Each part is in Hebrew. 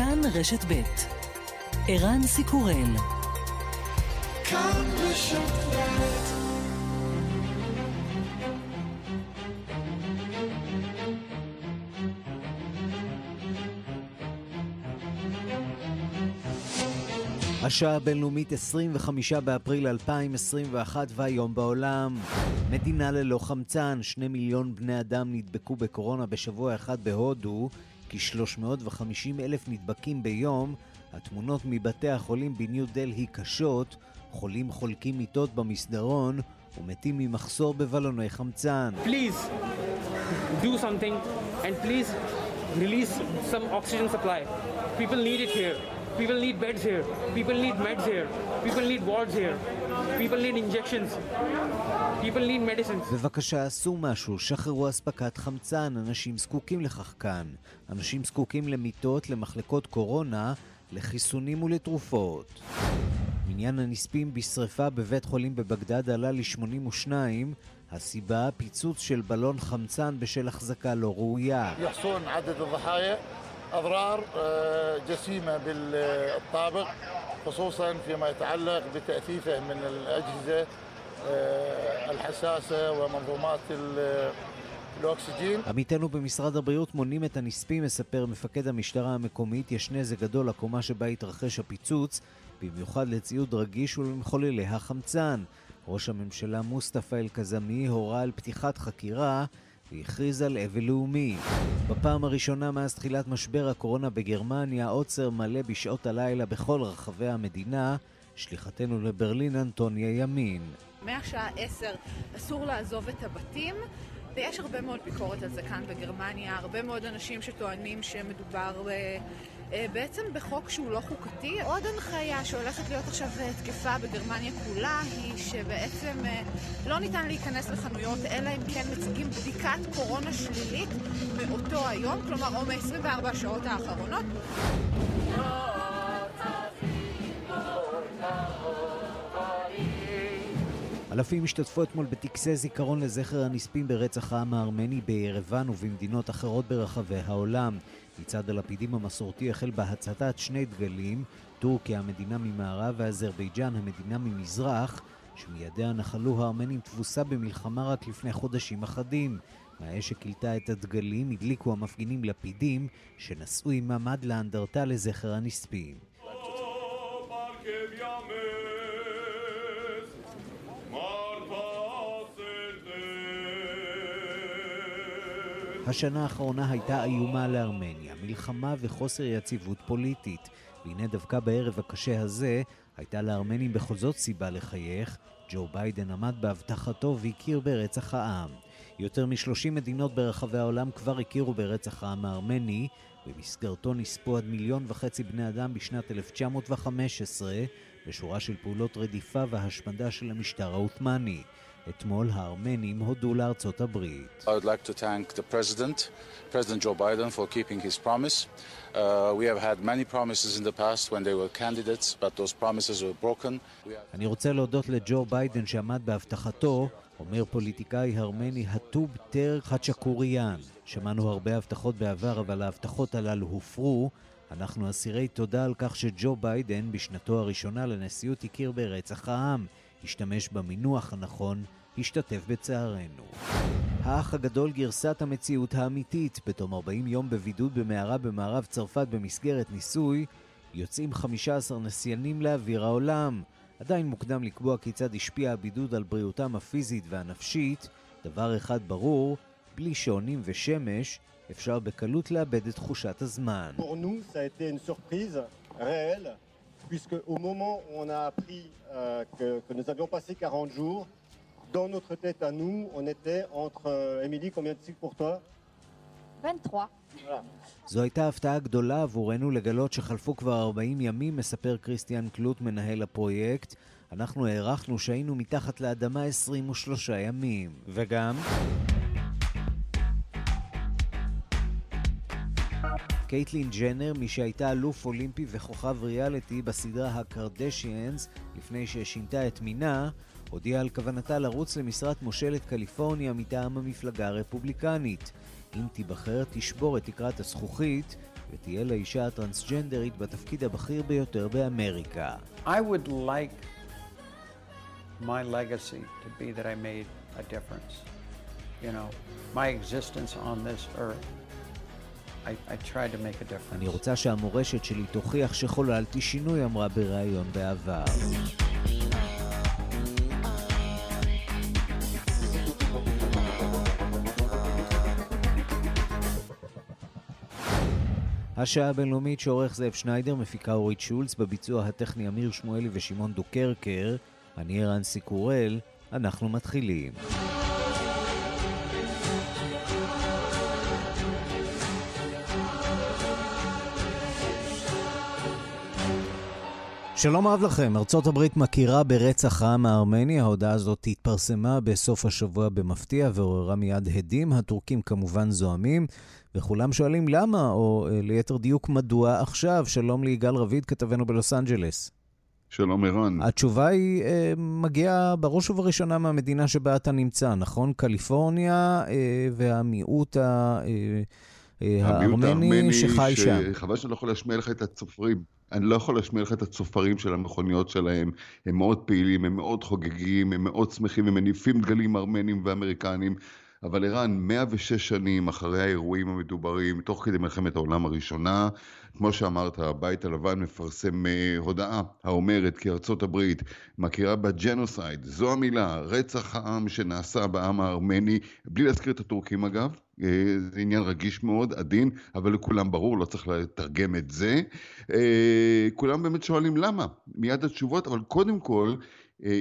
כאן רשת ב' ערן סיקורל. כאן רשת ב' השעה הבינלאומית 25 באפריל 2021 והיום בעולם. מדינה ללא חמצן, שני מיליון בני אדם נדבקו בקורונה בשבוע אחד בהודו, כ-350 אלף נדבקים ביום, התמונות מבתי החולים בניו דלהי קשות, חולים חולקים מיטות במסדרון ומתים ממחסור בבלוני חמצן. Please. People need injections. People need medicines. בבקשה, עשו משהו, שחררו אספקת חמצן, אנשים זקוקים לכך כאן. אנשים זקוקים למיטות, למחלקות קורונה, לחיסונים ולתרופות. מניין הנספים בשרפה בבית חולים בבגדד עלה ל-82, הסיבה פיצוץ של בלון חמצן בשל החזקה לא ראויה. أضرار جسيمة بالطابق خصوصا فيما يتعلق بتأثيثه من الأجهزة الحساسة ومنظومات עמיתנו במשרד הבריאות מונים את הנספים, מספר מפקד המשטרה המקומית, יש נזק גדול לקומה שבה התרחש הפיצוץ, במיוחד לציוד רגיש ולמחוללי החמצן. ראש הממשלה מוסטפא אל-קזמי הורה על פתיחת חקירה והכריז על אבל לאומי. בפעם הראשונה מאז תחילת משבר הקורונה בגרמניה, עוצר מלא בשעות הלילה בכל רחבי המדינה. שליחתנו לברלין אנטוניה ימין. מהשעה 10 אסור לעזוב את הבתים. ויש הרבה מאוד ביקורת על זה כאן בגרמניה, הרבה מאוד אנשים שטוענים שמדובר אה, בעצם בחוק שהוא לא חוקתי. עוד הנחיה שהולכת להיות עכשיו אה, תקפה בגרמניה כולה היא שבעצם לא ניתן להיכנס לחנויות אלא אם כן מציגים בדיקת קורונה שלילית מאותו היום, כלומר או מ-24 השעות האחרונות. אלפים השתתפו אתמול בטקסי זיכרון לזכר הנספים ברצח העם הארמני בירוון ובמדינות אחרות ברחבי העולם. מצעד הלפידים המסורתי החל בהצתת שני דגלים, טורקיה המדינה ממערב ואזרבייג'אן המדינה ממזרח, שמידיה נחלו הארמנים תבוסה במלחמה רק לפני חודשים אחדים. מהאש שכילתה את הדגלים הדליקו המפגינים לפידים שנשאו עמם עד לאנדרטה לזכר הנספים. השנה האחרונה הייתה איומה לארמניה, מלחמה וחוסר יציבות פוליטית. והנה דווקא בערב הקשה הזה, הייתה לארמנים בכל זאת סיבה לחייך. ג'ו ביידן עמד בהבטחתו והכיר ברצח העם. יותר מ-30 מדינות ברחבי העולם כבר הכירו ברצח העם הארמני, במסגרתו נספו עד מיליון וחצי בני אדם בשנת 1915 בשורה של פעולות רדיפה והשמדה של המשטר העות'מאני. אתמול הארמנים הודו לארצות הברית. I would like to thank the president, President Joe Biden, for keeping his promise. Uh, we have had many promises in the past when they were candidates, but those promises were broken. אני רוצה להודות לג'ו ביידן שעמד בהבטחתו, אומר פוליטיקאי ארמני הטוב טר חצ'קוריאן. שמענו הרבה הבטחות בעבר, אבל ההבטחות הללו הופרו. אנחנו אסירי תודה על כך שג'ו ביידן בשנתו הראשונה לנשיאות הכיר ברצח העם. השתמש במינוח הנכון, השתתף בצערנו. האח הגדול גרסת המציאות האמיתית, בתום 40 יום בבידוד במערה במערב צרפת במסגרת ניסוי, יוצאים 15 נסיינים לאוויר העולם. עדיין מוקדם לקבוע כיצד השפיע הבידוד על בריאותם הפיזית והנפשית, דבר אחד ברור, בלי שעונים ושמש, אפשר בקלות לאבד את תחושת הזמן. Puisque au moment où on a appris euh, que, que, nous avions passé 40 jours, dans notre tête à nous, on était entre... Euh, Émilie, combien de cycles pour toi 23. זו הייתה הפתעה גדולה עבורנו לגלות שחלפו כבר 40 ימים, מספר כריסטיאן קלוט, מנהל הפרויקט. אנחנו הערכנו שהיינו מתחת לאדמה 23 ימים. וגם... קייטלין ג'נר, מי שהייתה אלוף אולימפי וכוכב ריאליטי בסדרה הקרדשיאנס לפני ששינתה את מינה, הודיעה על כוונתה לרוץ למשרת מושלת קליפורניה מטעם המפלגה הרפובליקנית. אם תיבחר, תשבור את תקרת הזכוכית ותהיה לאישה הטרנסג'נדרית בתפקיד הבכיר ביותר באמריקה. I would like my legacy to be that I made a difference. You know, my existence on this earth. אני רוצה שהמורשת שלי תוכיח שחוללתי שינוי, אמרה בריאיון בעבר. השעה הבינלאומית שעורך זאב שניידר, מפיקה אורית שולץ, בביצוע הטכני אמיר שמואלי ושמעון דוקרקר. אני רנסי קורל, אנחנו מתחילים. שלום רב לכם, ארצות הברית מכירה ברצח העם הארמני, ההודעה הזאת התפרסמה בסוף השבוע במפתיע ועוררה מיד הדים, הטורקים כמובן זועמים, וכולם שואלים למה, או אה, ליתר דיוק מדוע עכשיו. שלום ליגאל רביד, כתבנו בלוס אנג'לס. שלום ערן. התשובה היא אה, מגיעה בראש ובראשונה מהמדינה שבה אתה נמצא, נכון? קליפורניה אה, והמיעוט ה... הארמני שחי ש... שם. חבל שאני לא יכול להשמיע לך את הצופרים. אני לא יכול להשמיע לך את הצופרים של המכוניות שלהם. הם מאוד פעילים, הם מאוד חוגגים, הם מאוד שמחים, הם מניפים דגלים ארמנים ואמריקנים. אבל ערן, 106 שנים אחרי האירועים המדוברים, תוך כדי מלחמת העולם הראשונה, כמו שאמרת, הבית הלבן מפרסם אה, הודעה האומרת כי ארצות הברית מכירה בג'נוסייד, זו המילה, רצח העם שנעשה בעם הארמני, בלי להזכיר את הטורקים אגב, אה, זה עניין רגיש מאוד, עדין, אבל לכולם ברור, לא צריך לתרגם את זה. אה, כולם באמת שואלים למה, מיד התשובות, אבל קודם כל,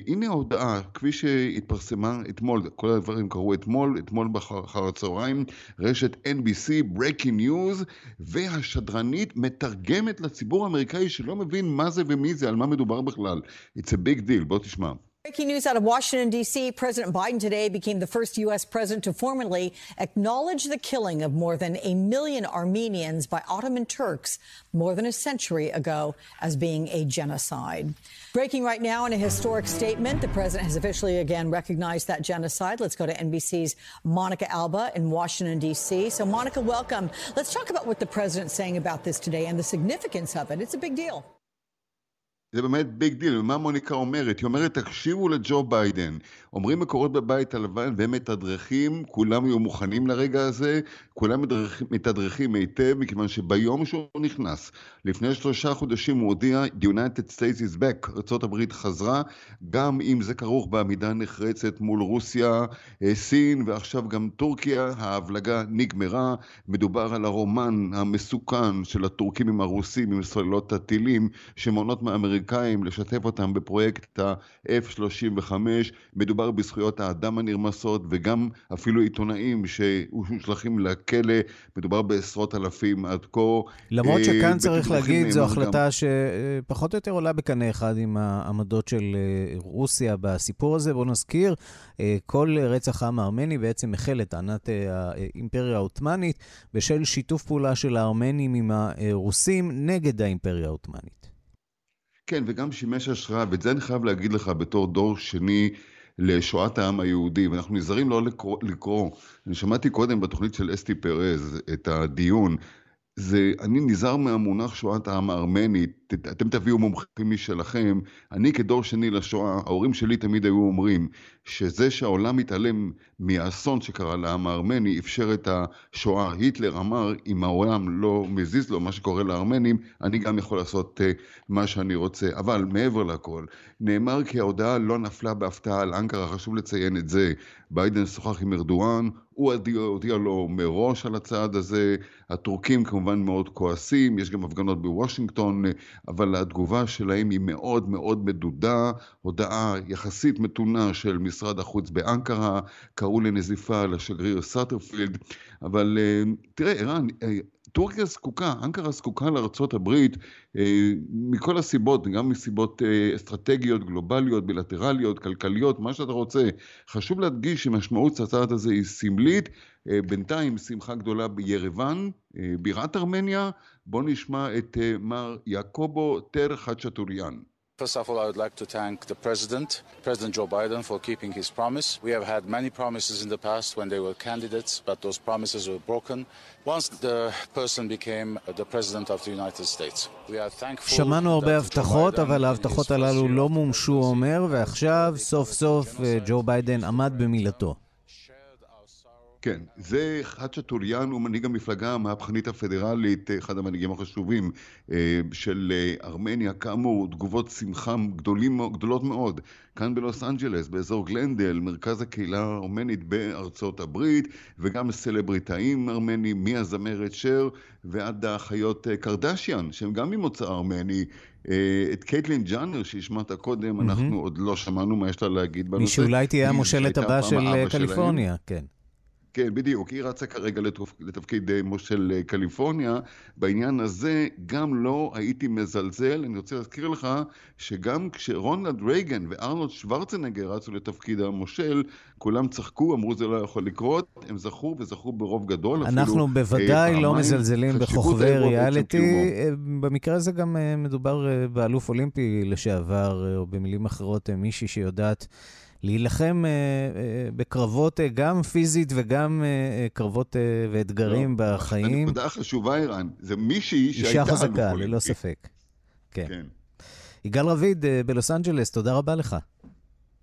הנה ההודעה, כפי שהתפרסמה אתמול, כל הדברים קרו אתמול, אתמול אחר הצהריים, רשת NBC, Breaking News, והשדרנית מתרגמת לציבור האמריקאי שלא מבין מה זה ומי זה, על מה מדובר בכלל. It's a big deal, בוא תשמע. Breaking news out of Washington, D.C. President Biden today became the first U.S. president to formally acknowledge the killing of more than a million Armenians by Ottoman Turks more than a century ago as being a genocide. Breaking right now in a historic statement, the president has officially again recognized that genocide. Let's go to NBC's Monica Alba in Washington, D.C. So, Monica, welcome. Let's talk about what the president's saying about this today and the significance of it. It's a big deal. זה באמת big deal, ומה מוניקה אומרת? היא אומרת, תקשיבו לג'ו ביידן. אומרים מקורות בבית הלבן והם מתדרכים, כולם יהיו מוכנים לרגע הזה, כולם מתדרכים היטב, מכיוון שביום שהוא נכנס, לפני שלושה חודשים הוא הודיע, The United States is back, ארה"ב חזרה, גם אם זה כרוך בעמידה נחרצת מול רוסיה, אה, סין ועכשיו גם טורקיה, ההבלגה נגמרה, מדובר על הרומן המסוכן של הטורקים עם הרוסים, עם סוללות הטילים, שמונעות מהאמריקאים לשתף אותם בפרויקט ה-F-35, מדובר בזכויות האדם הנרמסות וגם אפילו עיתונאים שמושלכים לכלא, מדובר בעשרות אלפים עד כה. למרות שכאן צריך להגיד, זו החלטה גם... שפחות או יותר עולה בקנה אחד עם העמדות של אה, רוסיה בסיפור הזה. בואו נזכיר, אה, כל רצח העם הארמני בעצם החל לטענת אה, האימפריה העות'מאנית בשל שיתוף פעולה של הארמנים עם הרוסים נגד האימפריה העות'מאנית. כן, וגם שימש השראה, ואת זה אני חייב להגיד לך בתור דור שני לשואת העם היהודי, ואנחנו נזהרים לא לקרוא, לקרוא. אני שמעתי קודם בתוכנית של אסתי פרז את הדיון, זה, אני נזהר מהמונח שואת העם הארמני, אתם תביאו מומחים משלכם. אני כדור שני לשואה, ההורים שלי תמיד היו אומרים שזה שהעולם מתעלם מהאסון שקרה לעם הארמני, אפשר את השואה. היטלר אמר, אם העולם לא מזיז לו מה שקורה לארמנים, אני גם יכול לעשות uh, מה שאני רוצה. אבל מעבר לכל, נאמר כי ההודעה לא נפלה בהפתעה על אנקרה, חשוב לציין את זה. ביידן שוחח עם ארדואן, הוא הודיע לו מראש על הצעד הזה, הטורקים כמובן מאוד כועסים, יש גם הפגנות בוושינגטון, אבל התגובה שלהם היא מאוד מאוד מדודה, הודעה יחסית מתונה של משרד החוץ באנקרה, קראו לנזיפה לשגריר סאטרפילד, אבל אה, תראה, ערן, אה, טורקיה זקוקה, אנקרה זקוקה לארצות הברית אה, מכל הסיבות, גם מסיבות אה, אסטרטגיות, גלובליות, בילטרליות, כלכליות, מה שאתה רוצה. חשוב להדגיש שמשמעות הצעד הזה היא סמלית. אה, בינתיים שמחה גדולה בירוון, בירת ארמניה. בואו נשמע את מר יעקובו טר חצ'טוריאן. First of all, I would like to thank the President, President Joe Biden, for keeping his promise. We have had many promises in the past when they were candidates, but those promises were broken once the person became the President of the United States. We are thankful שמענו הרבה הבטחות, אבל ההבטחות הללו לא מומשו, אומר, ועכשיו סוף סוף ג'ו ביידן עמד במילתו. כן, זה חאצ'ה הוא מנהיג המפלגה המהפכנית הפדרלית, אחד המנהיגים החשובים אה, של אה, ארמניה, כאמור, תגובות שמחה גדולים, גדולות מאוד, כאן בלוס אנג'לס, באזור גלנדל, מרכז הקהילה הארמנית בארצות הברית, וגם סלבריטאים ארמנים, מהזמרת שר ועד האחיות אה, קרדשיאן, שהם גם ממוצא ארמני. את קייטלין ג'אנר שהשמעת קודם, mm-hmm. אנחנו עוד לא שמענו מה יש לה להגיד בנושא. מי שאולי תהיה המושלת הבא של קליפורניה, כן. כן, בדיוק. היא רצה כרגע לתפקיד אה, מושל אה, קליפורניה. בעניין הזה גם לא הייתי מזלזל. אני רוצה להזכיר לך שגם כשרונלד רייגן וארנולד שוורצנגר רצו לתפקיד המושל, כולם צחקו, אמרו זה לא יכול לקרות. הם זכו וזכו ברוב גדול. אנחנו אפילו, בוודאי אה, לא מזלזלים בכוכבי ריאליטי. במקרה הזה גם מדובר באלוף אולימפי לשעבר, או במילים אחרות, מישהי שיודעת... להילחם אה, אה, בקרבות, אה, גם פיזית וגם אה, אה קרבות אה, ואתגרים לא, בחיים. הנקודה החשובה, ערן, זה מישהי שהייתה... אישה חזקה, ללא ספק. כן. כן. יגאל רביד אה, בלוס אנג'לס, תודה רבה לך.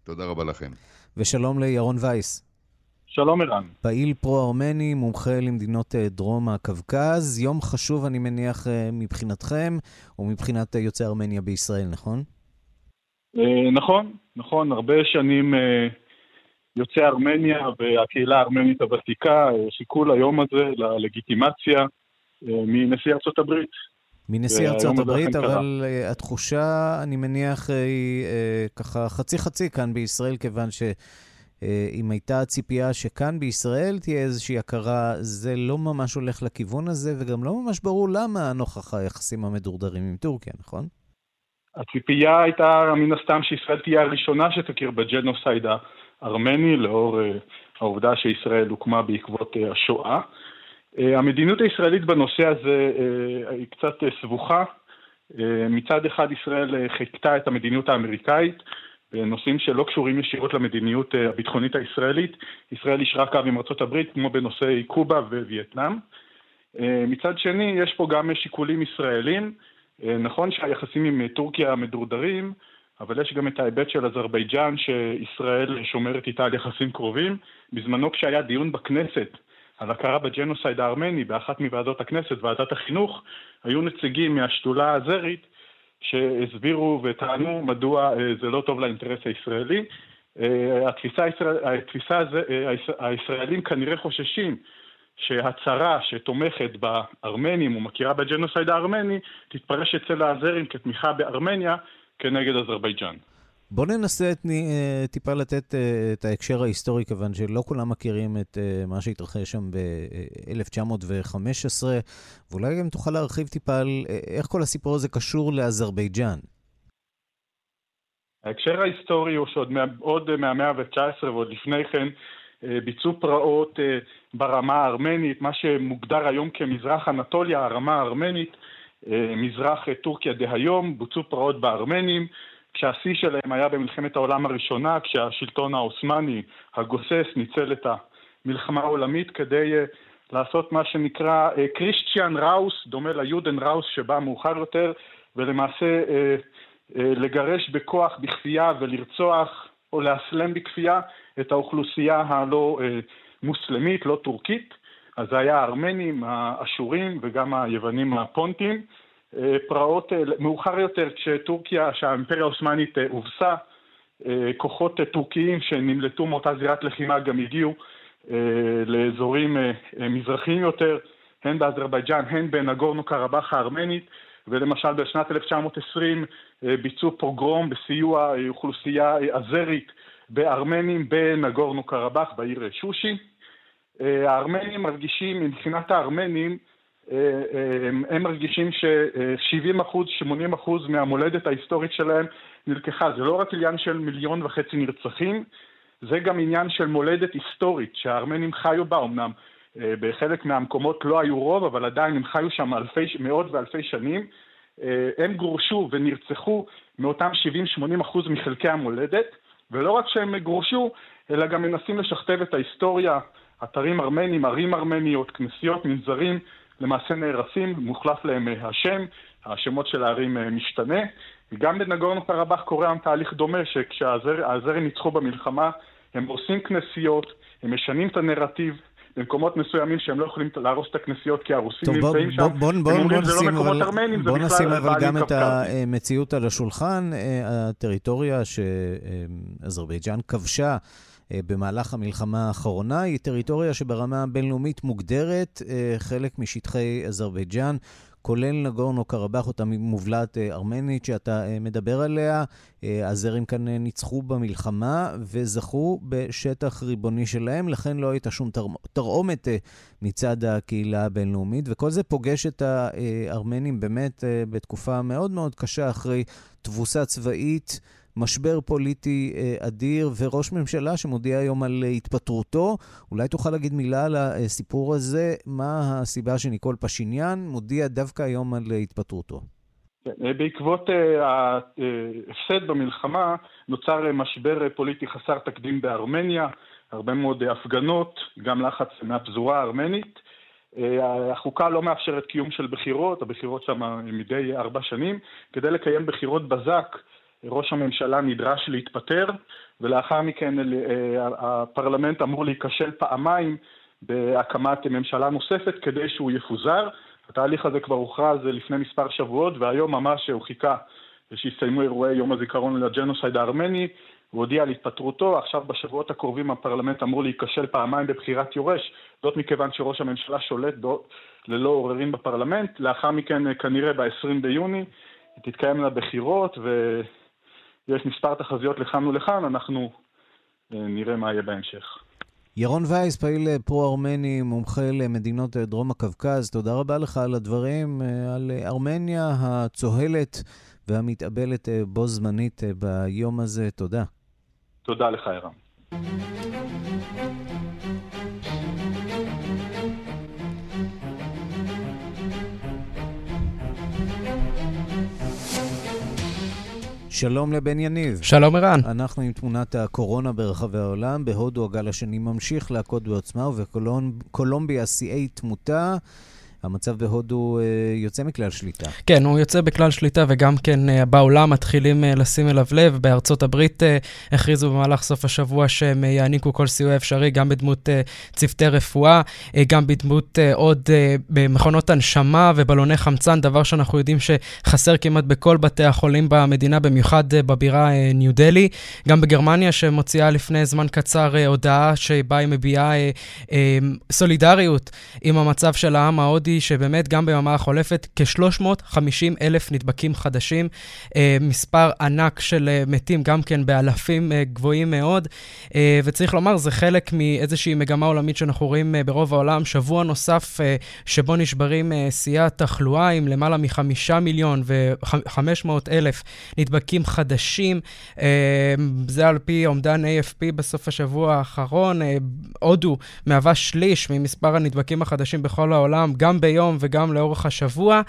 תודה רבה לכם. ושלום לירון וייס. שלום ערן. פעיל פרו-ארמני, מומחה למדינות אה, דרום הקווקז. יום חשוב, אני מניח, מבחינתכם, ומבחינת יוצאי ארמניה בישראל, נכון? נכון, נכון, הרבה שנים אה, יוצאי ארמניה והקהילה הארמנית הוותיקה אה, חיכו ליום הזה, ללגיטימציה אה, מנשיא ארצות הברית. מנשיא ארצות הברית, אבל קרה. התחושה, אני מניח, היא ככה חצי-חצי כאן בישראל, כיוון שאם הייתה ציפייה שכאן בישראל תהיה איזושהי הכרה, זה לא ממש הולך לכיוון הזה, וגם לא ממש ברור למה נוכח היחסים המדורדרים עם טורקיה, נכון? הציפייה הייתה מן הסתם שישראל תהיה הראשונה שתכיר בג'נוסייד הארמני, לאור uh, העובדה שישראל הוקמה בעקבות uh, השואה. Uh, המדיניות הישראלית בנושא הזה uh, היא קצת uh, סבוכה. Uh, מצד אחד ישראל uh, חיכתה את המדיניות האמריקאית בנושאים שלא קשורים ישירות למדיניות הביטחונית הישראלית. ישראל אישרה קו עם ארה"ב כמו בנושאי קובה ווייטנאם. מצד שני, יש פה גם שיקולים ישראלים. אה, נכון שהיחסים עם אה, טורקיה מדורדרים, אבל יש גם את ההיבט של אזרבייג'אן שישראל שומרת איתה על יחסים קרובים. בזמנו כשהיה דיון בכנסת על הכרה בג'נוסייד הארמני באחת מוועדות הכנסת, ועדת החינוך, היו נציגים מהשדולה האזרית שהסבירו וטענו מדוע אה, זה לא טוב לאינטרס הישראלי. התפיסה, התפיסה הזה, הישראלים כנראה חוששים שהצהרה שתומכת בארמנים ומכירה בג'נוסייד הארמני תתפרש אצל האזרים כתמיכה בארמניה כנגד אזרבייג'אן. בואו ננסה את, אה, טיפה לתת אה, את ההקשר ההיסטורי, כיוון שלא כולם מכירים את אה, מה שהתרחש שם ב-1915, ואולי גם תוכל להרחיב טיפה על איך כל הסיפור הזה קשור לאזרבייג'אן. ההקשר ההיסטורי הוא שעוד מהמאה ה-19 ועוד לפני כן ביצעו פרעות ברמה הארמנית, מה שמוגדר היום כמזרח אנטוליה, הרמה הארמנית, אה, מזרח טורקיה דהיום, בוצעו פרעות בארמנים, כשהשיא שלהם היה במלחמת העולם הראשונה, כשהשלטון העות'מאני הגוסס ניצל את המלחמה העולמית כדי אה, לעשות מה שנקרא קריסטיאן אה, ראוס, דומה ליודן ראוס שבא מאוחר יותר, ולמעשה לגרש בכוח, בכפייה ולרצוח או לאסלם בכפייה את האוכלוסייה הלא מוסלמית, לא טורקית, אז זה היה הארמנים, האשורים וגם היוונים הפונטים. אה, פרעות אה, מאוחר יותר, כשטורקיה, כשהאימפריה העות'מאנית אה, הובסה, כוחות טורקיים שנמלטו מאותה זירת לחימה גם הגיעו לאזורים מזרחיים יותר, הן באזרבייג'אן, הן בנגורנו קרבאח הארמנית, ולמשל בשנת 1920 ביצעו פוגרום בסיוע אוכלוסייה אזרית בארמנים בנגורנו קרבאח, בעיר שושי. אה, הארמנים מרגישים, מבחינת הארמנים, אה, אה, הם מרגישים ש-70 אחוז, 80 אחוז מהמולדת ההיסטורית שלהם נלקחה. זה לא רק עניין של מיליון וחצי נרצחים, זה גם עניין של מולדת היסטורית שהארמנים חיו בה, אמנם בחלק מהמקומות לא היו רוב, אבל עדיין הם חיו שם אלפי, מאות ואלפי שנים. הם גורשו ונרצחו מאותם 70-80 אחוז מחלקי המולדת, ולא רק שהם גורשו, אלא גם מנסים לשכתב את ההיסטוריה, אתרים ארמנים, ערים ארמניות, כנסיות, מנזרים, למעשה נהרסים, מוחלף להם השם, השמות של הערים משתנה. גם בנגורנו קרבאח קורה היום תהליך דומה, שכשהזרים ניצחו במלחמה, הם עושים כנסיות, הם משנים את הנרטיב, במקומות מסוימים שהם לא יכולים להרוס את הכנסיות כי הרוסים נמצאים שם, בוא, בוא, הם אומרים שזה לא מקומות ארמנים, בוא נשים אבל גם את המציאות על השולחן. אה, הטריטוריה שאזרבייג'אן כבשה אה, במהלך המלחמה האחרונה היא טריטוריה שברמה הבינלאומית מוגדרת אה, חלק משטחי אזרבייג'אן. כולל נגורנו קרבאח, אותה מובלעת ארמנית שאתה מדבר עליה. הזרים כאן ניצחו במלחמה וזכו בשטח ריבוני שלהם, לכן לא הייתה שום תרעומת מצד הקהילה הבינלאומית, וכל זה פוגש את הארמנים באמת בתקופה מאוד מאוד קשה אחרי תבוסה צבאית. משבר פוליטי אדיר וראש ממשלה שמודיע היום על התפטרותו. אולי תוכל להגיד מילה על הסיפור הזה, מה הסיבה שניקול פשיניאן מודיע דווקא היום על התפטרותו? בעקבות ההפסד במלחמה נוצר משבר פוליטי חסר תקדים בארמניה, הרבה מאוד הפגנות, גם לחץ מהפזורה הארמנית. החוקה לא מאפשרת קיום של בחירות, הבחירות שם מדי ארבע שנים. כדי לקיים בחירות בזק ראש הממשלה נדרש להתפטר, ולאחר מכן הפרלמנט אמור להיכשל פעמיים בהקמת ממשלה נוספת כדי שהוא יפוזר. התהליך הזה כבר הוכרז לפני מספר שבועות, והיום ממש הוא חיכה שיסתיימו אירועי יום הזיכרון לג'נוסייד הארמני. הוא הודיע על התפטרותו, עכשיו בשבועות הקרובים הפרלמנט אמור להיכשל פעמיים בבחירת יורש, זאת מכיוון שראש הממשלה שולט ללא עוררין בפרלמנט. לאחר מכן, כנראה ב-20 ביוני, תתקיימנה בחירות, ו... יש מספר תחזיות לכאן ולכאן, אנחנו נראה מה יהיה בהמשך. ירון וייס, פעיל פרו-ארמני, מומחה למדינות דרום הקווקז, תודה רבה לך על הדברים, על ארמניה הצוהלת והמתאבלת בו זמנית ביום הזה. תודה. תודה לך, ערן. שלום לבן יניב. שלום ערן. אנחנו עם תמונת הקורונה ברחבי העולם. בהודו הגל השני ממשיך להכות בעוצמה, ובקולומביה שיאי תמותה. המצב בהודו יוצא מכלל שליטה. כן, הוא יוצא בכלל שליטה, וגם כן בעולם מתחילים לשים אליו לב. בארצות הברית הכריזו במהלך סוף השבוע שהם יעניקו כל סיוע אפשרי, גם בדמות צוותי רפואה, גם בדמות עוד במכונות הנשמה ובלוני חמצן, דבר שאנחנו יודעים שחסר כמעט בכל בתי החולים במדינה, במיוחד בבירה ניו דלי. גם בגרמניה, שמוציאה לפני זמן קצר הודעה שבה היא מביעה סולידריות עם המצב של העם ההודי. שבאמת גם ביממה החולפת כ-350 אלף נדבקים חדשים, אה, מספר ענק של אה, מתים, גם כן באלפים אה, גבוהים מאוד, וצריך לומר, זה חלק מאיזושהי מגמה עולמית שאנחנו רואים ברוב העולם, שבוע נוסף שבו נשברים שיאי התחלואה עם למעלה מחמישה מיליון ו-500 אלף נדבקים חדשים, זה על פי אומדן AFP בסוף השבוע האחרון, הודו מהווה שליש ממספר הנדבקים החדשים בכל העולם, גם ביום וגם לאורך השבוע.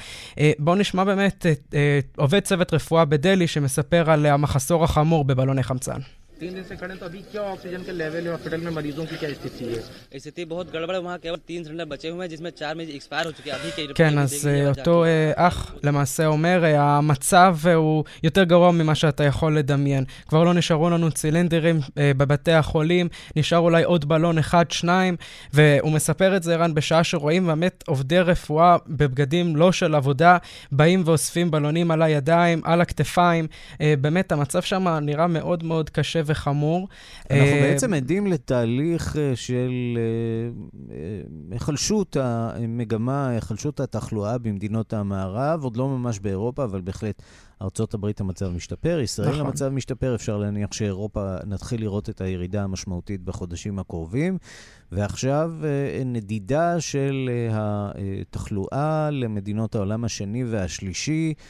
בואו נשמע באמת את עובד צוות רפואה בדלי שמספר על המחסור החמור בבלוני חמצן. तीन दिन से खड़े तो अभी क्या ऑक्सीजन के लेवल है हॉस्पिटल में मरीजों की क्या स्थिति है स्थिति बहुत गड़बड़ है वहाँ केवल तीन सिलेंडर बचे हुए हैं जिसमें चार में एक्सपायर हो चुके हैं अभी के כן, אז אותו אח למעשה אומר, המצב הוא יותר גרוע ממה שאתה יכול לדמיין. כבר לא נשארו לנו צילינדרים בבתי החולים, נשאר אולי עוד בלון אחד, שניים, והוא מספר את זה, ערן, בשעה שרואים באמת עובדי רפואה בבגדים לא של עבודה, באים ואוספים בלונים על הידיים, על הכתפיים. באמת, המצב שם נראה מאוד מאוד קשה וחמור. אנחנו בעצם עדים לתהליך של היחלשות המגמה, היחלשות התחלואה במדינות המערב, עוד לא ממש באירופה, אבל בהחלט ארצות הברית המצב משתפר, ישראל נכון. המצב משתפר, אפשר להניח שאירופה נתחיל לראות את הירידה המשמעותית בחודשים הקרובים. ועכשיו אה, נדידה של אה, התחלואה למדינות העולם השני והשלישי, אה,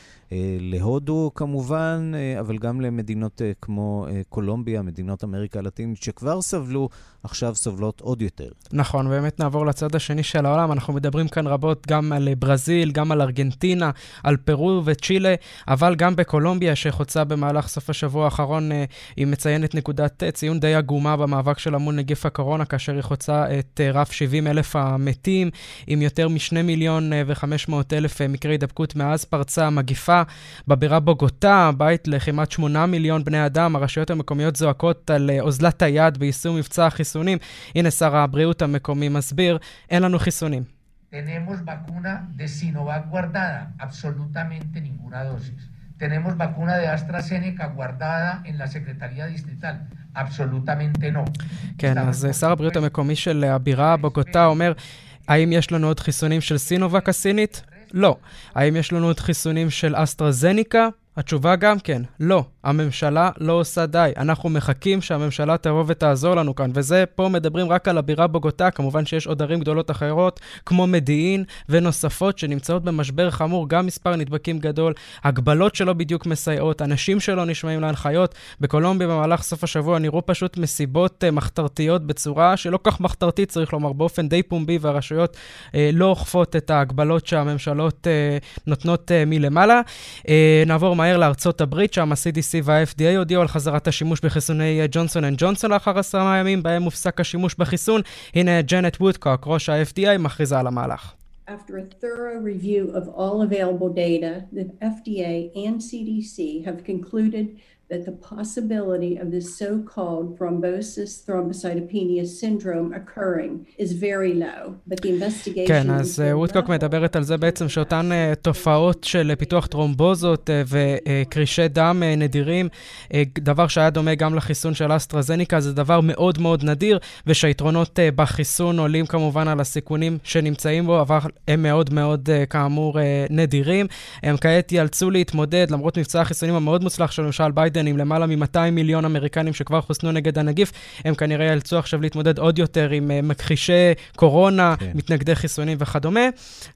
להודו כמובן, אבל גם למדינות כמו קולומביה, מדינות אמריקה הלטינית, שכבר סבלו, עכשיו סובלות עוד יותר. נכון, באמת נעבור לצד השני של העולם. אנחנו מדברים כאן רבות גם על ברזיל, גם על ארגנטינה, על פרו וצ'ילה, אבל גם בקולומביה, שחוצה במהלך סוף השבוע האחרון, היא מציינת נקודת ציון די עגומה במאבק שלה מול נגיף הקורונה, כאשר היא חוצה את אה, רף 70 אלף המתים, עם יותר מ-2 מיליון אה, ו-500 אלף אה, מקרי הידבקות מאז פרצה המגיפה. בבירה בוגוטה, בית לכמעט 8 מיליון בני אדם, הרשויות המקומיות זועקות על אוזלת היד ביישום מבצע החיסונים. הנה שר הבריאות המקומי מסביר, אין לנו חיסונים. Tenemos vacuna de Sinovac guardada, absolutamente ninguna dosis. Tenemos vacuna de AstraZeneca guardada en la Secretaría Distrital. אבסולוטמנטה נו. כן, אז שר הבריאות המקומי של הבירה בוגוטה אומר, האם יש לנו עוד חיסונים של סינובק הסינית? לא. האם יש לנו עוד חיסונים של אסטרזניקה? התשובה גם כן, לא. הממשלה לא עושה די. אנחנו מחכים שהממשלה תבוא ותעזור לנו כאן. וזה, פה מדברים רק על הבירה בוגוטה, כמובן שיש עוד ערים גדולות אחרות, כמו מדיעין ונוספות, שנמצאות במשבר חמור, גם מספר נדבקים גדול, הגבלות שלא בדיוק מסייעות, אנשים שלא נשמעים להנחיות. בקולומביה במהלך סוף השבוע נראו פשוט מסיבות אה, מחתרתיות בצורה שלא כל כך מחתרתית, צריך לומר, באופן די פומבי, והרשויות אה, לא אוכפות את ההגבלות שהממשלות אה, נותנות אה, מלמעלה. אה, נעבור מהר לארצות הברית, שם ה-CDC וה-FDA הודיעו על חזרת השימוש בחיסוני ג'ונסון אנד ג'ונסון לאחר עשרה ימים, בהם הופסק השימוש בחיסון. הנה ג'נט וודקוק, ראש ה-FDA, מכריזה על המהלך. After a thorough review of all available data, the FDA and CDC have concluded that the possibility of this so-called thrombosis thrombocytopenia syndrome occurring is very low, but the investigation... כן, אז וודקוק מדברת על זה בעצם שאותן uh, תופעות של פיתוח טרומבוזות uh, וקרישי דם uh, נדירים, uh, דבר שהיה דומה גם לחיסון של אסטרזניקה, זה דבר מאוד מאוד נדיר, ושהיתרונות uh, בחיסון עולים כמובן על הסיכונים שנמצאים בו, אבל הם מאוד מאוד, uh, כאמור, uh, נדירים. הם כעת ייאלצו להתמודד, למרות מבצע החיסונים המאוד מוצלח של ממשל ביידן, ביידן עם למעלה מ-200 מיליון אמריקנים שכבר חוסנו נגד הנגיף, הם כנראה יאלצו עכשיו להתמודד עוד יותר עם uh, מכחישי קורונה, כן. מתנגדי חיסונים וכדומה.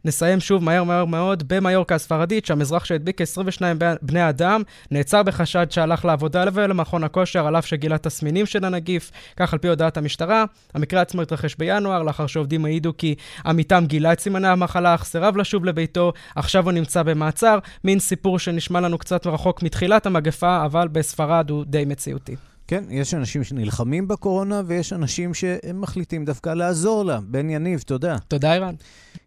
נסיים שוב מהר מהר מאוד במיורקה הספרדית, שהמזרח שהדביק 22 בני אדם, נעצר בחשד שהלך לעבודה ולמכון הכושר, על אף שגילה תסמינים של הנגיף, כך על פי הודעת המשטרה. המקרה עצמו התרחש בינואר, לאחר שעובדים העידו כי עמיתם גילה את סימני המחלה, אך סירב לשוב לביתו, עכשיו הוא נמצא במעצר. מין סיפור שנשמע לנו קצת רחוק מתחילת המגפה, אבל בספרד הוא די מציאותי. כן, יש אנשים שנלחמים בקורונה ויש אנשים שהם מחליטים דווקא לעזור לה. בן יניב, תודה. תודה, אירן.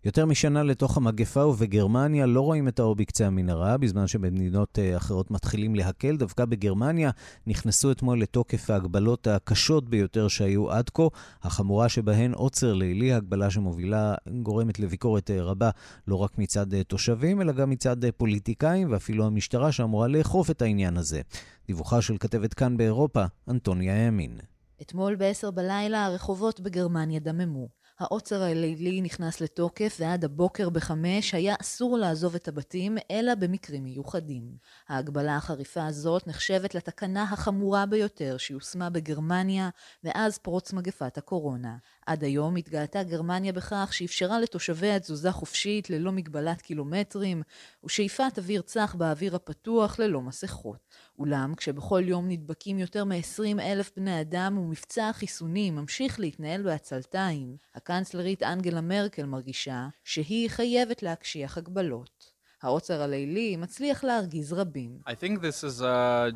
יותר משנה לתוך המגפה ובגרמניה לא רואים את האור בקצה המנהרה, בזמן שבמדינות אה, אחרות מתחילים להקל. דווקא בגרמניה נכנסו אתמול לתוקף ההגבלות הקשות ביותר שהיו עד כה, החמורה שבהן עוצר לילי, הגבלה שמובילה, גורמת לביקורת אה, רבה לא רק מצד אה, תושבים, אלא גם מצד פוליטיקאים ואפילו המשטרה שאמורה לאכוף את העניין הזה. דיווחה של כתבת כאן באירופה, אנטוניה ימין. אתמול ב-10 בלילה הרחובות בגרמניה דממו. העוצר הלילי נכנס לתוקף ועד הבוקר בחמש היה אסור לעזוב את הבתים אלא במקרים מיוחדים. ההגבלה החריפה הזאת נחשבת לתקנה החמורה ביותר שיושמה בגרמניה מאז פרוץ מגפת הקורונה. עד היום התגאתה גרמניה בכך שאפשרה לתושביה תזוזה חופשית ללא מגבלת קילומטרים ושאיפת אוויר צח באוויר הפתוח ללא מסכות. אולם כשבכל יום נדבקים יותר מ-20 אלף בני אדם ומבצע החיסונים ממשיך להתנהל בעצלתיים, הקנצלרית אנגלה מרקל מרגישה שהיא חייבת להקשיח הגבלות. העוצר הלילי מצליח להרגיז רבים. Is uh,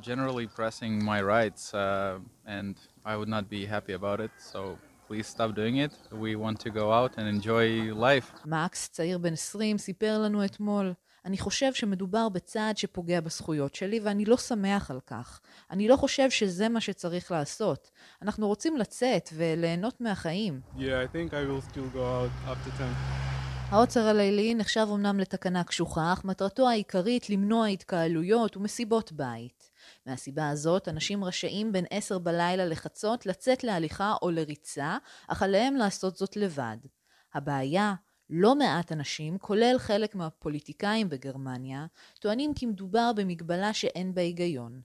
rights uh, I would not be happy about it, so please stop doing it. We want to go out and enjoy life. מקס, צעיר בן 20, סיפר לנו אתמול אני חושב שמדובר בצעד שפוגע בזכויות שלי ואני לא שמח על כך. אני לא חושב שזה מה שצריך לעשות. אנחנו רוצים לצאת וליהנות מהחיים. Yeah, I think I will still go out after 10. העוצר הלילי נחשב אמנם לתקנה קשוחה, אך מטרתו העיקרית למנוע התקהלויות ומסיבות בית. מהסיבה הזאת, אנשים רשאים בין עשר בלילה לחצות לצאת להליכה או לריצה, אך עליהם לעשות זאת לבד. הבעיה לא מעט אנשים, כולל חלק מהפוליטיקאים בגרמניה, טוענים כי מדובר במגבלה שאין בה היגיון.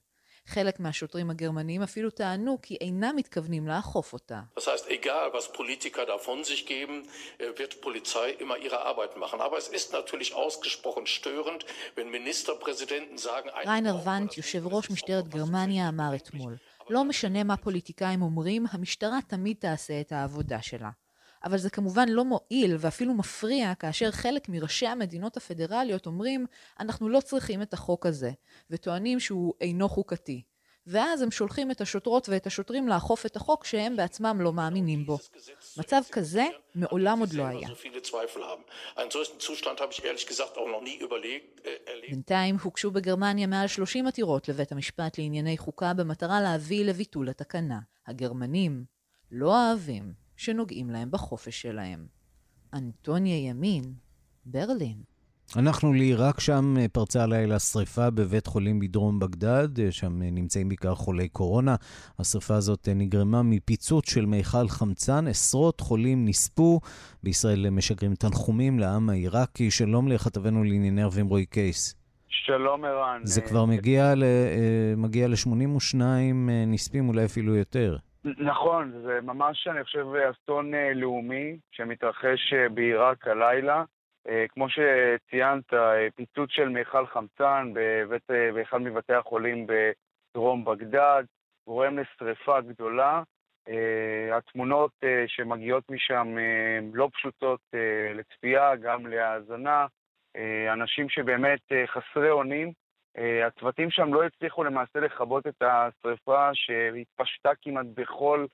חלק מהשוטרים הגרמנים אפילו טענו כי אינם מתכוונים לאכוף אותה. Das heißt, egal was Politiker davon sich geben, wird Polizei immer ihre Arbeit machen. Aber es ist natürlich ausgesprochen störend, wenn Ministerpräsidenten sagen... ריינר ואנט, יושב ראש משטרת גרמניה, אמר אתמול, לא משנה מה פוליטיקאים אומרים, המשטרה תמיד תעשה את העבודה שלה. אבל זה כמובן לא מועיל ואפילו מפריע כאשר חלק מראשי המדינות הפדרליות אומרים אנחנו לא צריכים את החוק הזה וטוענים שהוא אינו חוקתי. ואז הם שולחים את השוטרות ואת השוטרים לאכוף את החוק שהם בעצמם לא מאמינים בו. מצב כזה מעולם עוד לא היה. בינתיים הוגשו בגרמניה מעל 30 עתירות לבית המשפט לענייני חוקה במטרה להביא לביטול התקנה. הגרמנים לא אוהבים שנוגעים להם בחופש שלהם. אנטוניה ימין, ברלין. אנחנו לעיראק, שם פרצה הלילה שריפה בבית חולים בדרום בגדד, שם נמצאים בעיקר חולי קורונה. השריפה הזאת נגרמה מפיצוץ של מיכל חמצן, עשרות חולים נספו. בישראל משגרים תנחומים לעם העיראקי. שלום לכתבנו לענייני ערבים רועי קייס. שלום ערן. זה כבר מגיע, מגיע ל-82 נספים, אולי אפילו יותר. נכון, זה ממש, אני חושב, אסון לאומי שמתרחש בעיראק הלילה. כמו שציינת, פיצוץ של מיכל חמצן בבית, באחד מבתי החולים בדרום בגדד, גורם לשריפה גדולה. התמונות שמגיעות משם לא פשוטות לצפייה, גם להאזנה. אנשים שבאמת חסרי אונים. הצוותים שם לא הצליחו למעשה לכבות את השריפה שהתפשטה כמעט בכל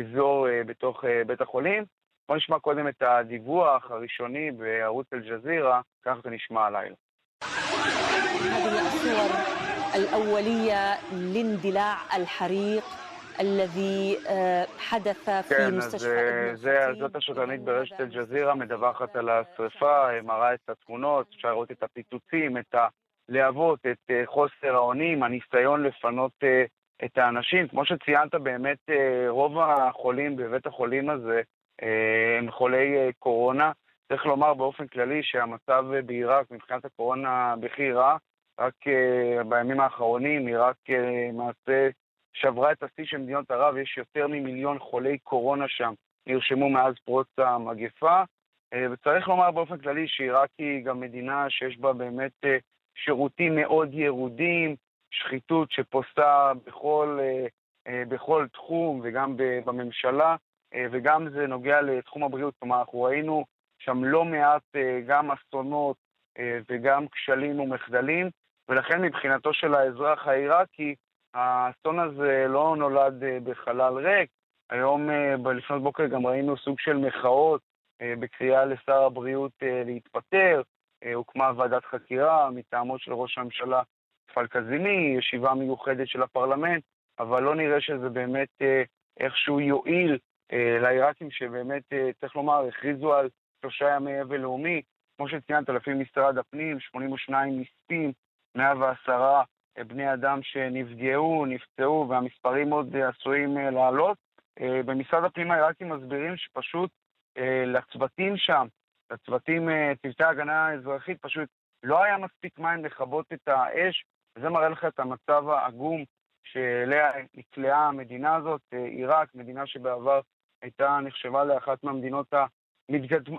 אזור בתוך בית החולים. בואו נשמע קודם את הדיווח הראשוני בערוץ אל-ג'זירה, ככה זה נשמע הלילה. هذه الصور الأولية لاندلاع الحريق الذي حدث في כן, مستشفى אז זה, זאת השוטרנית ברשת אל-ג'זירה, מדווחת על השריפה, מראה את התמונות, אפשר לראות את הפיצוצים, את הלהבות, את חוסר האונים, הניסיון לפנות את האנשים. כמו ציינת, באמת רוב החולים בבית החולים הזה הם חולי קורונה. צריך לומר באופן כללי שהמצב בעיראק מבחינת הקורונה בכי רע. רק בימים האחרונים עיראק למעשה שברה את השיא של מדינות ערב, יש יותר ממיליון חולי קורונה שם, נרשמו מאז פרוץ המגפה. וצריך לומר באופן כללי שעיראק היא גם מדינה שיש בה באמת שירותים מאוד ירודים, שחיתות שפוסה בכל, בכל תחום וגם בממשלה. וגם זה נוגע לתחום הבריאות, כלומר אנחנו ראינו שם לא מעט גם אסונות וגם כשלים ומחדלים, ולכן מבחינתו של האזרח העיראקי, האסון הזה לא נולד בחלל ריק. היום לפנות בוקר גם ראינו סוג של מחאות בקריאה לשר הבריאות להתפטר, הוקמה ועדת חקירה מטעמו של ראש הממשלה פלקזיני, ישיבה מיוחדת של הפרלמנט, אבל לא נראה שזה באמת איכשהו יועיל לעיראקים שבאמת, צריך לומר, הכריזו על שלושה ימי אבל לאומי. כמו שציינת, לפי משרד הפנים, 82 נספים, 110 בני אדם שנפגעו, נפצעו, והמספרים עוד עשויים לעלות. במשרד הפנים העיראקים מסבירים שפשוט לצוותים שם, לצוותים, צוותי ההגנה האזרחית, פשוט לא היה מספיק מים לכבות את האש, וזה מראה לך את המצב העגום שאליה נקלעה המדינה הזאת, עיראק, מדינה שבעבר הייתה נחשבה לאחת מהמדינות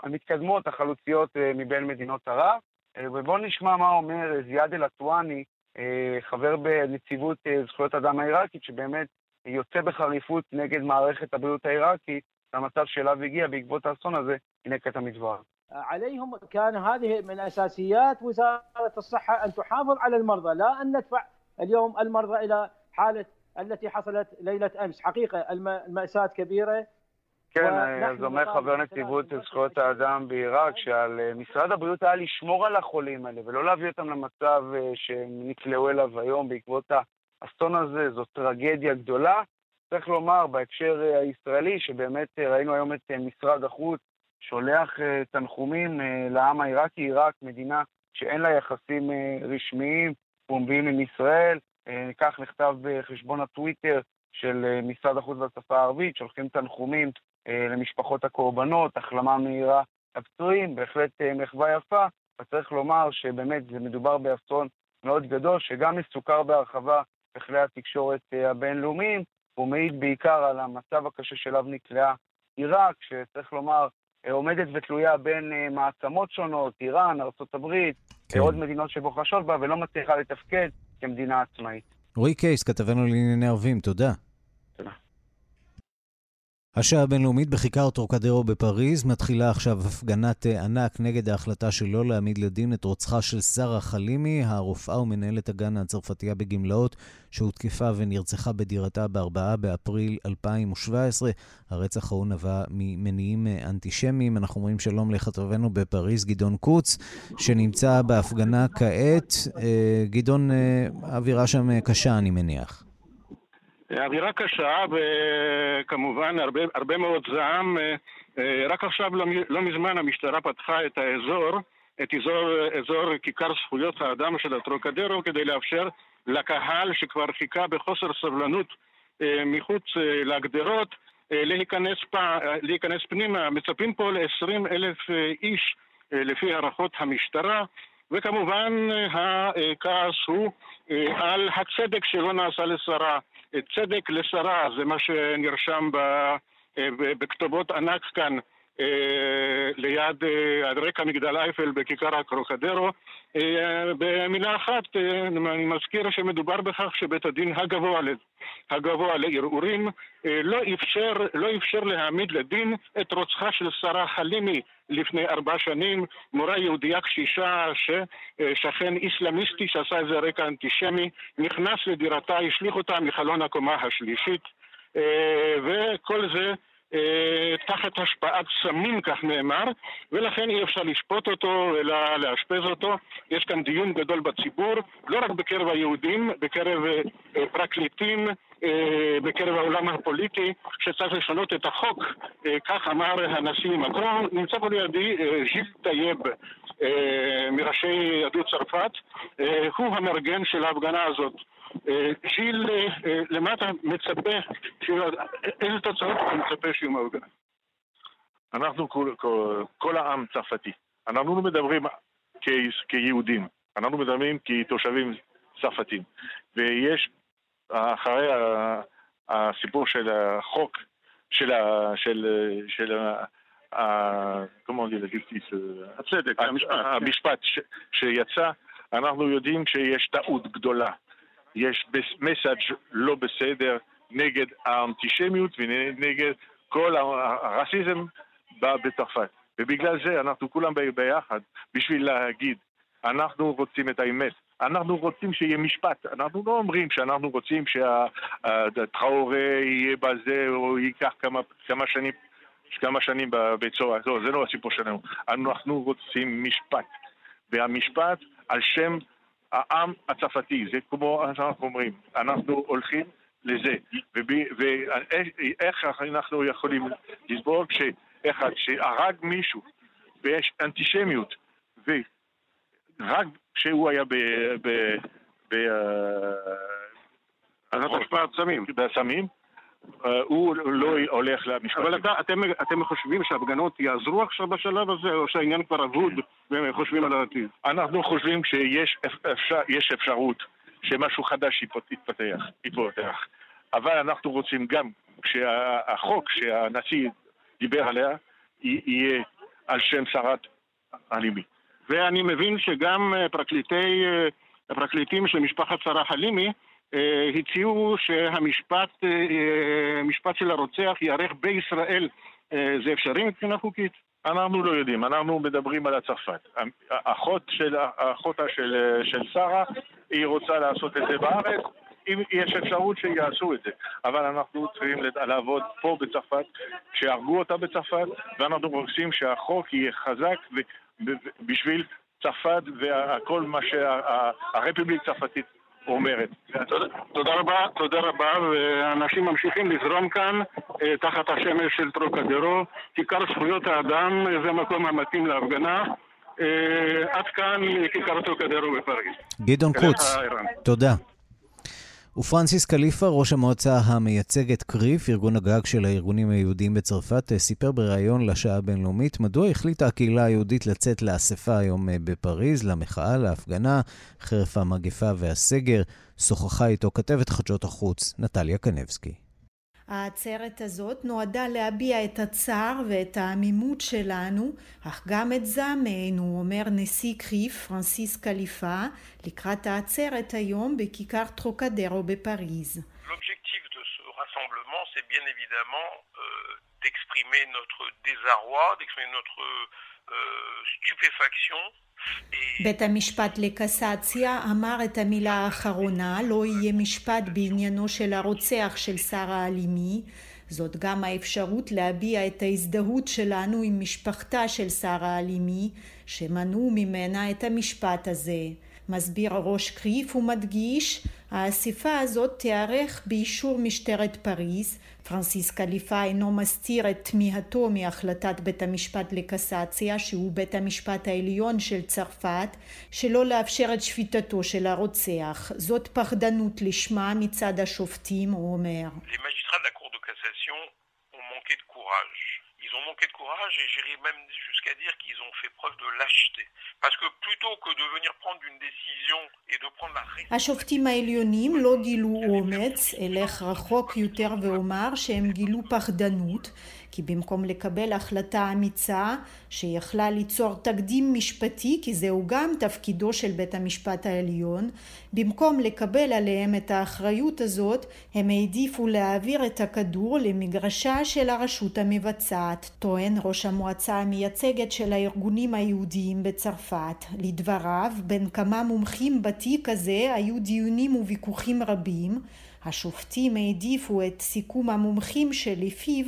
המתקדמות, החלוציות מבין מדינות ערב. ובואו נשמע מה אומר זיאד אל-עטואני, חבר בנציבות זכויות אדם העיראקית, שבאמת יוצא בחריפות נגד מערכת הבריאות העיראקית, למצב שאליו הגיע בעקבות האסון הזה, הנה קטע מדבר. عليهم كان هذه من اساسيات وزاره الصحه ان تحافظ على المرضى لا ان ندفع اليوم المرضى الى حاله التي حصلت ليله امس حقيقه الماساه كبيره כן, אז אומר חבר נציבות זכויות האדם בעיראק שעל משרד הבריאות היה לשמור על החולים האלה ולא להביא אותם למצב שהם נקלעו אליו היום בעקבות האסון הזה, זאת טרגדיה גדולה. צריך לומר בהקשר הישראלי שבאמת ראינו היום את משרד החוץ שולח תנחומים לעם העיראקי, עיראק מדינה שאין לה יחסים רשמיים פומביים עם ישראל, כך נכתב בחשבון הטוויטר של משרד החוץ והשפה הערבית, שולחים תנחומים למשפחות הקורבנות, החלמה מהירה לפצועים, בהחלט מחווה יפה, וצריך לומר שבאמת זה מדובר באסון מאוד גדול, שגם מסוכר בהרחבה בכלי התקשורת הבינלאומיים, הוא מעיד בעיקר על המצב הקשה שאליו נקלעה עיראק, שצריך לומר, עומדת ותלויה בין מעצמות שונות, איראן, ארה"ב, כן. עוד מדינות שבוחשות בה, ולא מצליחה לתפקד כמדינה עצמאית. רועי קייס, כתבנו לענייני ערבים, תודה. השעה הבינלאומית בכיכר טרוקדרו בפריז מתחילה עכשיו הפגנת אה, ענק נגד ההחלטה שלא להעמיד לדין את רוצחה של שרה חלימי, הרופאה ומנהלת הגן הצרפתייה בגמלאות, שהותקפה ונרצחה בדירתה ב-4 באפריל 2017. הרצח ההוא נבע ממניעים אה, אנטישמיים. אנחנו אומרים שלום לכתבנו בפריז, גדעון קוץ, שנמצא בהפגנה כעת. אה, גדעון, האווירה שם קשה, אני מניח. אווירה קשה וכמובן הרבה, הרבה מאוד זעם. אה, אה, רק עכשיו, לא, לא מזמן, המשטרה פתחה את האזור, את אזור, אזור כיכר זכויות האדם של הטרוקדרו כדי לאפשר לקהל שכבר חיכה בחוסר סבלנות אה, מחוץ לגדרות להיכנס, פע, להיכנס פנימה. מצפים פה ל-20 אלף איש לפי הערכות המשטרה. וכמובן הכעס הוא על הצדק שלא נעשה לשרה. צדק לשרה, זה מה שנרשם אה, בכתובות ענק כאן אה, ליד, אה, על רקע מגדל אייפל בכיכר הקרוקדרו. במילה אחת, אני מזכיר שמדובר בכך שבית הדין הגבוה, הגבוה לערעורים לא אפשר, לא אפשר להעמיד לדין את רוצחה של שרה חלימי לפני ארבע שנים, מורה יהודייה קשישה ששכן איסלאמיסטי שעשה איזה רקע אנטישמי, נכנס לדירתה, השליך אותה מחלון הקומה השלישית, וכל זה אה, תחת השפעת סמים, כך נאמר, ולכן אי אפשר לשפוט אותו אלא לאשפז אותו. יש כאן דיון גדול בציבור, לא רק בקרב היהודים, בקרב אה, פרקליטים, אה, בקרב העולם הפוליטי, שצריך לשנות את החוק, כך אמר הנשיא מקרון. נמצא פה לידי ז'יל טייב מראשי יהדות צרפת, הוא המארגן של ההפגנה הזאת. ז'יל, למה אתה מצפה, איזה תוצאות אתה מצפה שיהיו מההפגנה? אנחנו, כל, כל, כל העם צרפתי, אנחנו לא מדברים כ, כיהודים, אנחנו מדברים כתושבים צרפתים. ויש, אחרי הסיפור של החוק, של, ה, של, של הצדק, המשפט שיצא, אנחנו יודעים שיש טעות גדולה. יש מסאג' לא בסדר נגד האנטישמיות ונגד כל הרסיזם בצרפת. ובגלל זה אנחנו כולם ביחד בשביל להגיד, אנחנו רוצים את האמת. אנחנו רוצים שיהיה משפט. אנחנו לא אומרים שאנחנו רוצים שהטראורי יהיה בזה או ייקח כמה, כמה שנים, כמה שנים בבית סוהר. לא, זה לא הסיפור שלנו. אנחנו רוצים משפט. והמשפט על שם העם הצרפתי, זה כמו שאנחנו אומרים, אנחנו הולכים לזה. ואיך אנחנו יכולים לסבור כשאחד שהרג מישהו ויש אנטישמיות ורק כשהוא היה ב... ב... ב... השפעת סמים. בסמים, אה, הוא לא הולך למשפטים. אבל אתה, אתם, אתם חושבים שההפגנות יעזרו עכשיו בשלב הזה, או שהעניין כבר אבוד והם חושבים על העתיד? אנחנו חושבים שיש אפשר, אפשרות שמשהו חדש יתפתח, יתפתח. אבל אנחנו רוצים גם שהחוק שהנשיא דיבר עליה יהיה על שם שרת הלימי. ואני מבין שגם פרקליטי, פרקליטים של משפחת שרה חלימי אה, הציעו שהמשפט אה, משפט של הרוצח ייערך בישראל. אה, זה אפשרי מבחינה חוקית? אנחנו לא יודעים, אנחנו מדברים על הצרפת. האחות של, האחותה של, של שרה, היא רוצה לעשות את זה בארץ, אם יש אפשרות שיעשו את זה. אבל אנחנו צריכים לעבוד פה בצרפת, שיהרגו אותה בצרפת, ואנחנו רוצים שהחוק יהיה חזק בשביל צרפת וכל מה שהרפובליק הצרפתית אומרת. תודה רבה, תודה רבה, ואנשים ממשיכים לזרום כאן אה, תחת השמש של טרוקדרו. כיכר זכויות האדם זה המקום המתאים להפגנה. אה, עד כאן כיכר טרוקדרו בפריז. גדעון קוץ, תודה. ופרנסיס קליפה, ראש המועצה המייצגת קריף, ארגון הגג של הארגונים היהודיים בצרפת, סיפר בריאיון לשעה הבינלאומית מדוע החליטה הקהילה היהודית לצאת לאספה היום בפריז, למחאה, להפגנה, חרף המגפה והסגר. שוחחה איתו כתבת חדשות החוץ, נטליה קנבסקי. העצרת הזאת נועדה להביע את הצער ואת העמימות שלנו, אך גם את זעמנו, אומר נשיא קריף, פרנסיס קליפה, לקראת העצרת היום בכיכר טרוקדרו בפריז. L'objectif de ce rassemblement, c'est bien évidemment euh, d'exprimer notre désarroi, d'exprimer notre euh, stupéfaction בית המשפט לקסציה אמר את המילה האחרונה, לא יהיה משפט בעניינו של הרוצח של שרה אלימי. זאת גם האפשרות להביע את ההזדהות שלנו עם משפחתה של שרה אלימי, שמנעו ממנה את המשפט הזה. מסביר ראש קריף ומדגיש, האספה הזאת תיערך באישור משטרת פריז, פרנסיס קליפה אינו מסתיר את תמיהתו מהחלטת בית המשפט לקסציה, שהוא בית המשפט העליון של צרפת, שלא לאפשר את שפיטתו של הרוצח. זאת פחדנות לשמה מצד השופטים, הוא אומר. Ils ont manqué de courage et j'irais même jusqu'à dire qu'ils ont fait preuve de lâcheté. Parce que plutôt que de venir prendre une décision et de prendre la השופטים העליונים לא גילו אומץ, אלך רחוק יותר ואומר שהם גילו פחדנות, כי במקום לקבל החלטה אמיצה שיכלה ליצור תקדים משפטי, כי זהו גם תפקידו של בית המשפט העליון, במקום לקבל עליהם את האחריות הזאת, הם העדיפו להעביר את הכדור למגרשה של הרשות המבצעת, טוען ראש המועצה המייצגת של הארגונים היהודיים בצרפת. לדבריו, בין כמה מומחים בתיק הזה היו דיונים וויכוחים רבים, השופטים העדיפו את סיכום המומחים שלפיו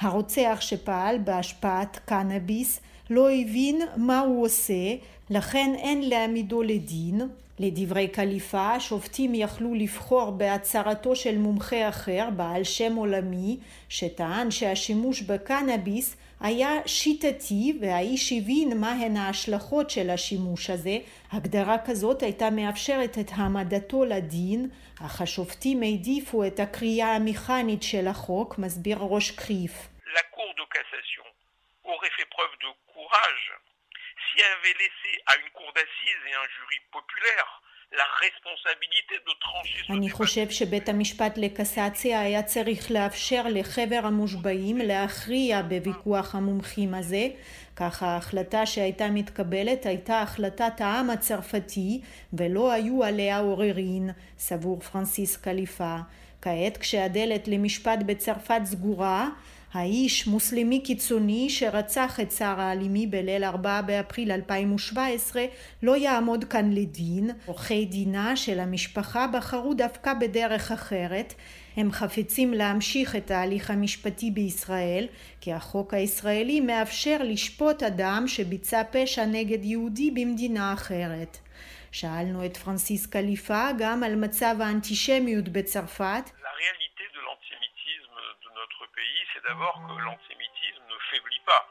הרוצח שפעל בהשפעת קנאביס לא הבין מה הוא עושה, לכן אין להעמידו לדין. לדברי קליפה, השופטים יכלו לבחור בהצהרתו של מומחה אחר, בעל שם עולמי, שטען שהשימוש בקנאביס היה שיטתי והאיש הבין מהן ההשלכות של השימוש הזה. הגדרה כזאת הייתה מאפשרת את העמדתו לדין, אך השופטים העדיפו את הקריאה המכנית של החוק, מסביר ראש קריף. La Cour cassation aurait fait preuve de courage si elle avait laissé à une cour d'assises et un jury populaire אני חושב שבית המשפט לקסציה היה צריך לאפשר לחבר המושבעים להכריע בוויכוח המומחים הזה, ככה ההחלטה שהייתה מתקבלת הייתה החלטת העם הצרפתי ולא היו עליה עוררין, סבור פרנסיס קליפה. כעת כשהדלת למשפט בצרפת סגורה האיש מוסלמי קיצוני שרצח את שר האלימי בליל 4 באפריל 2017 לא יעמוד כאן לדין. עורכי דינה של המשפחה בחרו דווקא בדרך אחרת. הם חפצים להמשיך את ההליך המשפטי בישראל, כי החוק הישראלי מאפשר לשפוט אדם שביצע פשע נגד יהודי במדינה אחרת. שאלנו את פרנסיס קליפה גם על מצב האנטישמיות בצרפת. C'est d'abord que l'antisémitisme ne faiblit pas.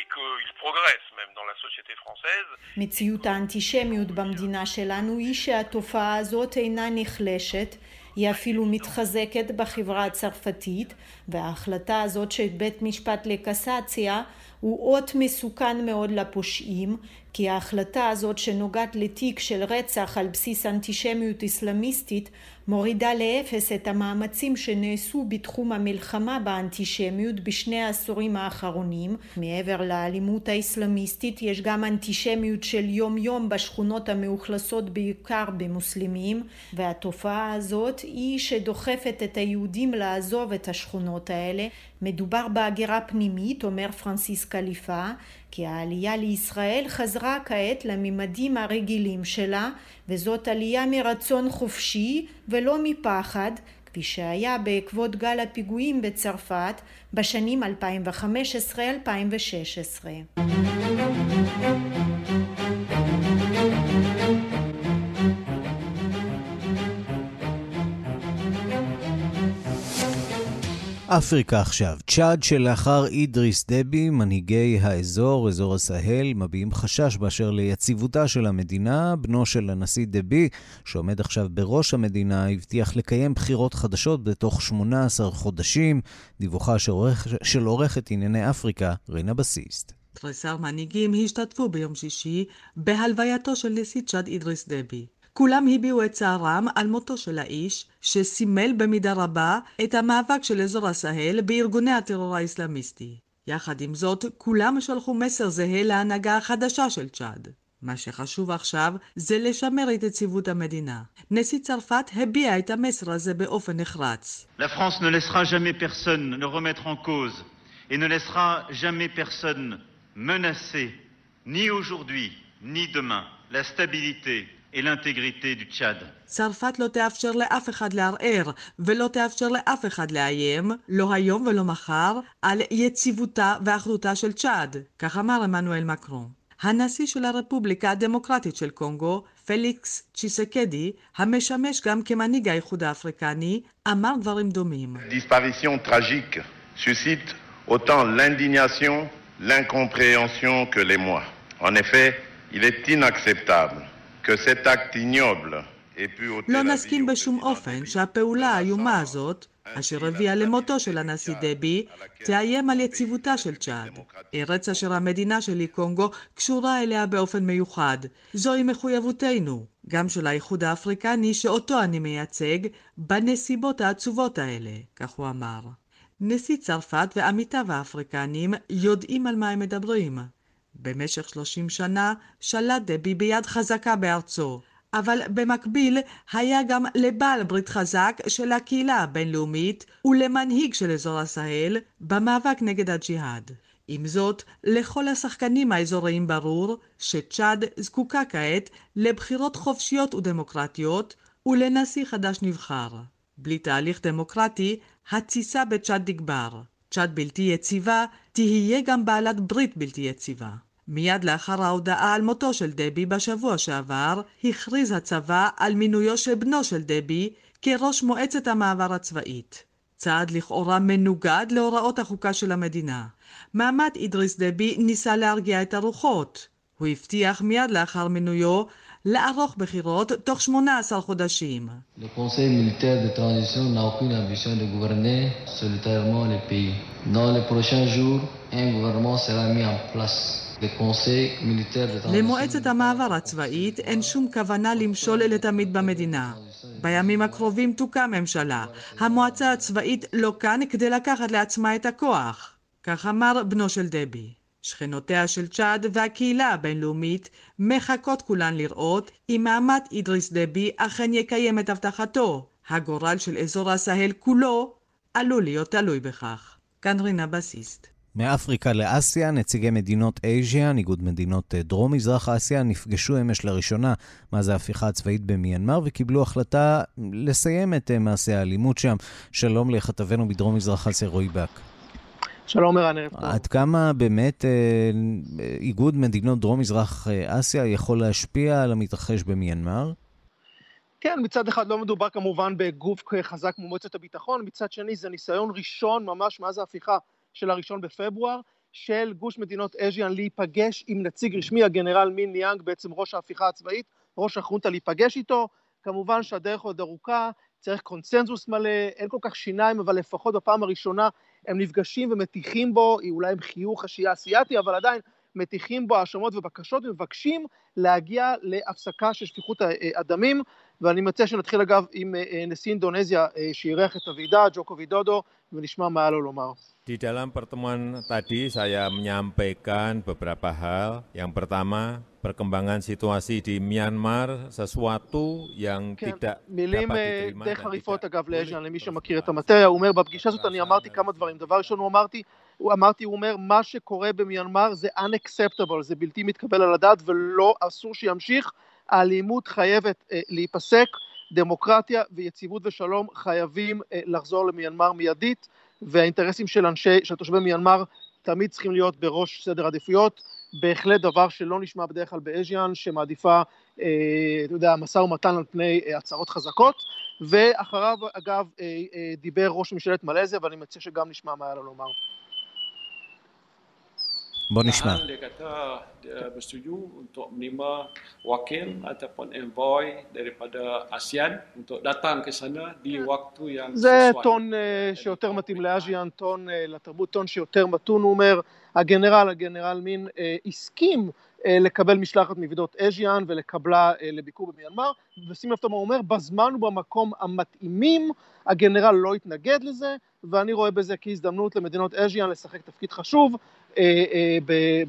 et qu'il progresse même dans la société française. מציאות האנטישמיות במדינה שלנו היא שהתופעה הזאת אינה נחלשת, היא אפילו מתחזקת בחברה הצרפתית, וההחלטה הזאת של בית משפט לקסציה הוא אות מסוכן מאוד לפושעים, כי ההחלטה הזאת שנוגעת לתיק של רצח על בסיס אנטישמיות אסלאמיסטית מורידה לאפס את המאמצים שנעשו בתחום המלחמה באנטישמיות בשני העשורים האחרונים. מעבר לאלימות האסלאמיסטית יש גם אנטישמיות של יום יום בשכונות המאוכלסות בעיקר במוסלמים, והתופעה הזאת היא שדוחפת את היהודים לעזוב את השכונות האלה. מדובר בהגירה פנימית, אומר פרנסיס קליפה, כי העלייה לישראל חזרה כעת לממדים הרגילים שלה, וזאת עלייה מרצון חופשי ולא מפחד, כפי שהיה בעקבות גל הפיגועים בצרפת בשנים 2015-2016. אפריקה עכשיו. צ'אד שלאחר אידריס דבי, מנהיגי האזור, אזור הסהל, מביעים חשש באשר ליציבותה של המדינה. בנו של הנשיא דבי, שעומד עכשיו בראש המדינה, הבטיח לקיים בחירות חדשות בתוך 18 חודשים. דיווחה של, עורכת ענייני אפריקה, רינה בסיסט. תריסר מנהיגים השתתפו ביום שישי בהלווייתו של נשיא צ'אד אידריס דבי. כולם הביעו את צערם על מותו של האיש, שסימל במידה רבה את המאבק של אזור הסהל בארגוני הטרור האסלאמיסטי. יחד עם זאת, כולם שלחו מסר זהה להנהגה החדשה של צ'אד. מה שחשוב עכשיו זה לשמר את יציבות המדינה. נשיא צרפת הביע את המסר הזה באופן נחרץ. La France ne laissera jamais personne ne remettre en cause et ne laissera jamais personne menacer, ni aujourd'hui, ni demain, la stabilité et l'intégrité du Tchad. צרפת לא תאפשר לאף אחד לערער, ולא תאפשר לאף אחד לאיים, לא היום ולא מחר, על יציבותה ואחדותה של צ'אד, כך אמר עמנואל מקרון. הנשיא של הרפובליקה הדמוקרטית של קונגו, פליקס צ'יסקדי, המשמש גם כמנהיג האיחוד האפריקני, אמר דברים דומים. disparition tragique suscite autant l'indignation, l'incompréhension que l'émoi. En effet, il est inacceptable לא נסכים בשום אופן שהפעולה האיומה הזאת, אשר הביאה למותו של הנשיא דבי, תאיים על יציבותה של צ'אד. ארץ אשר המדינה שלי, קונגו, קשורה אליה באופן מיוחד. זוהי מחויבותנו, גם של האיחוד האפריקני שאותו אני מייצג, בנסיבות העצובות האלה, כך הוא אמר. נשיא צרפת ועמיתיו האפריקנים יודעים על מה הם מדברים. במשך 30 שנה שלט דבי ביד חזקה בארצו, אבל במקביל היה גם לבעל ברית חזק של הקהילה הבינלאומית ולמנהיג של אזור הסהל במאבק נגד הג'יהאד. עם זאת, לכל השחקנים האזוריים ברור שצ'אד זקוקה כעת לבחירות חופשיות ודמוקרטיות ולנשיא חדש נבחר. בלי תהליך דמוקרטי, התסיסה בצ'אד תגבר. צ'אד בלתי יציבה, תהיה גם בעלת ברית בלתי יציבה. מיד לאחר ההודעה על מותו של דבי בשבוע שעבר, הכריז הצבא על מינויו של בנו של דבי כראש מועצת המעבר הצבאית. צעד לכאורה מנוגד להוראות החוקה של המדינה. מעמד אידריס דבי ניסה להרגיע את הרוחות. הוא הבטיח מיד לאחר מינויו לערוך בחירות תוך 18 חודשים. למועצת המעבר הצבאית אין שום כוונה למשול לתמיד במדינה. בימים הקרובים תוקם ממשלה. המועצה הצבאית לא כאן כדי לקחת לעצמה את הכוח. כך אמר בנו של דבי. שכנותיה של צ'אד והקהילה הבינלאומית מחכות כולן לראות אם מעמד אידריס דבי אכן יקיים את הבטחתו. הגורל של אזור הסהל כולו עלול להיות תלוי בכך. כאן רינה בסיסט. מאפריקה לאסיה, נציגי מדינות אייז'יה, ניגוד מדינות דרום-מזרח אסיה, נפגשו אמש לראשונה מאז ההפיכה הצבאית במיינמר וקיבלו החלטה לסיים את מעשי האלימות שם. שלום לכתבנו בדרום-מזרח אסיה, רועי בק. שלום ערן, ערב טוב. עד כמה באמת אה, איגוד מדינות דרום-מזרח אסיה יכול להשפיע על המתרחש במיינמר? כן, מצד אחד לא מדובר כמובן בגוף חזק כמו מועצת הביטחון, מצד שני זה ניסיון ראשון ממש מאז ההפיכה של הראשון בפברואר, של גוש מדינות אז'יאן להיפגש עם נציג רשמי, הגנרל מין ליאנג, בעצם ראש ההפיכה הצבאית, ראש החונטה להיפגש איתו. כמובן שהדרך עוד ארוכה, צריך קונצנזוס מלא, אין כל כך שיניים, אבל לפחות בפעם הראשונה הם נפגשים ומטיחים בו, אולי עם חיוך השיעה אסיאתי, אבל עדיין מטיחים בו האשמות ובקשות ומבקשים להגיע להפסקה של שפיכות הדמים. ואני מציע שנתחיל אגב עם נשיא אינדונזיה שאירח את הוועידה, ג'וקו וידודו, ונשמע מה היה לו לומר. Di dalam pertemuan tadi saya menyampaikan beberapa hal. Yang pertama, perkembangan situasi di Myanmar sesuatu yang כן, tidak מילים dapat אה, diterima די חריפות אגב לאז'אן, למי שמכיר את המטריה, הוא אומר בפגישה הזאת אני אמרתי כמה דברים, דבר ראשון הוא אמרתי, הוא אמרתי, הוא אומר, מה שקורה במיינמר זה unacceptable, זה בלתי מתקבל על הדעת ולא, אסור שימשיך, האלימות חייבת אה, להיפסק, דמוקרטיה ויציבות ושלום חייבים אה, לחזור למיינמר מיידית, והאינטרסים של אנשי, של תושבי מיינמר תמיד צריכים להיות בראש סדר עדיפויות, בהחלט דבר שלא נשמע בדרך כלל באז'יאן, שמעדיפה אתה יודע, משא ומתן על פני הצהרות חזקות, ואחריו, אגב, דיבר ראש ממשלת מלזיה, ואני מציע שגם נשמע מה היה לו לומר. בוא נשמע. Dia kata dia bersetuju untuk menerima wakil ataupun envoy daripada ASEAN untuk datang ke sana di waktu yang זה sesuai. טון שיותר מתאים לאז'יאן, טון לתרבות, טון שיותר מתון, הוא אומר, הגנרל, הגנרל מין, הסכים לקבל משלחת מוועידות אז'יאן ולקבלה לביקור במיינמר, ושים לב מה הוא אומר, בזמן ובמקום המתאימים, הגנרל לא התנגד לזה, ואני רואה בזה כהזדמנות למדינות אז'יאן לשחק תפקיד חשוב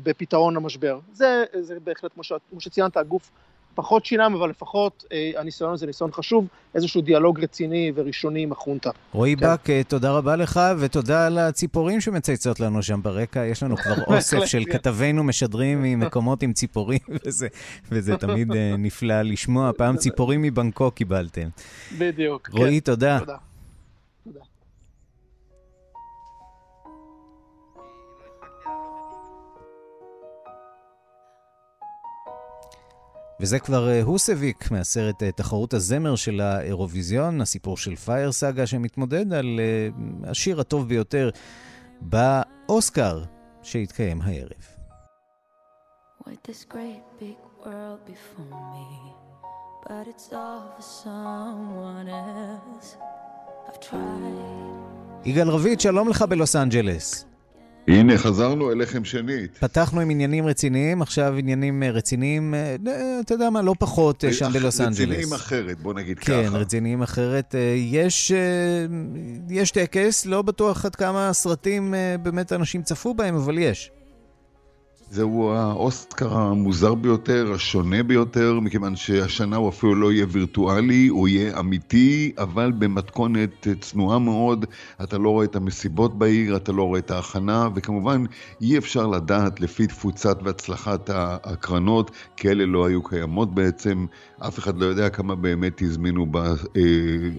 בפתרון המשבר. זה, זה בהחלט, כמו שציינת, הגוף פחות שינם, אבל לפחות הניסיון הזה ניסיון חשוב, איזשהו דיאלוג רציני וראשוני עם החונטה. רועי כן. בק, תודה רבה לך, ותודה על הציפורים שמצייצות לנו שם ברקע. יש לנו כבר אוסף של כתבינו משדרים ממקומות עם ציפורים, וזה, וזה תמיד נפלא לשמוע. פעם ציפורים מבנקוק קיבלתם. בדיוק. רועי, כן. תודה. תודה. וזה כבר הוסביק מהסרט תחרות הזמר של האירוויזיון, הסיפור של פייר סאגה שמתמודד על השיר הטוב ביותר באוסקר שהתקיים הערב. With this great big world before me, but it's all for someone else. I've tried. יגאל רביד, שלום לך בלוס אנג'לס. הנה, חזרנו אליכם שנית. פתחנו עם עניינים רציניים, עכשיו עניינים רציניים, אתה יודע מה, לא פחות שם בלוס אנג'לס. רציניים אחרת, בוא נגיד כן, ככה. כן, רציניים אחרת. יש, יש טקס, לא בטוח עד כמה סרטים באמת אנשים צפו בהם, אבל יש. זהו האוסקר המוזר ביותר, השונה ביותר, מכיוון שהשנה הוא אפילו לא יהיה וירטואלי, הוא יהיה אמיתי, אבל במתכונת צנועה מאוד. אתה לא רואה את המסיבות בעיר, אתה לא רואה את ההכנה, וכמובן אי אפשר לדעת לפי תפוצת והצלחת הקרנות, כי אלה לא היו קיימות בעצם. אף אחד לא יודע כמה באמת הזמינו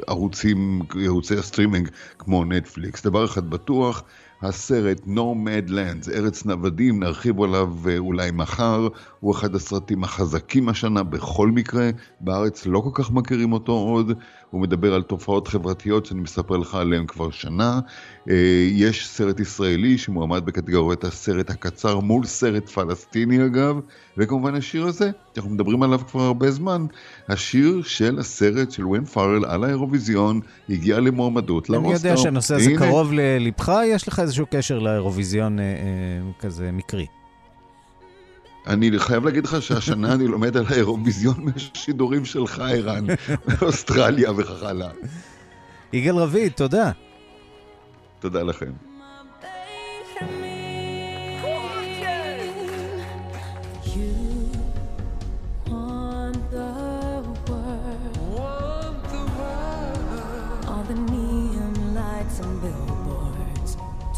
בערוצים, ערוצי הסטרימינג כמו נטפליקס. דבר אחד בטוח, הסרט Nomadland, ארץ נוודים, נרחיב עליו אולי מחר, הוא אחד הסרטים החזקים השנה בכל מקרה, בארץ לא כל כך מכירים אותו עוד, הוא מדבר על תופעות חברתיות שאני מספר לך עליהן כבר שנה. יש סרט ישראלי שמועמד בקטגוריית הסרט הקצר מול סרט פלסטיני אגב, וכמובן השיר הזה, אנחנו מדברים עליו כבר הרבה זמן, השיר של הסרט של ווין פארל על האירוויזיון הגיע למועמדות לאוסקר. אני יודע שהנושא הזה קרוב ללבך, יש לך איזשהו קשר לאירוויזיון אה, אה, כזה מקרי. אני חייב להגיד לך שהשנה אני לומד על האירוויזיון מהשידורים שלך, ערן, מאוסטרליה וכך הלאה. יגאל רביד, תודה. תודה לכם.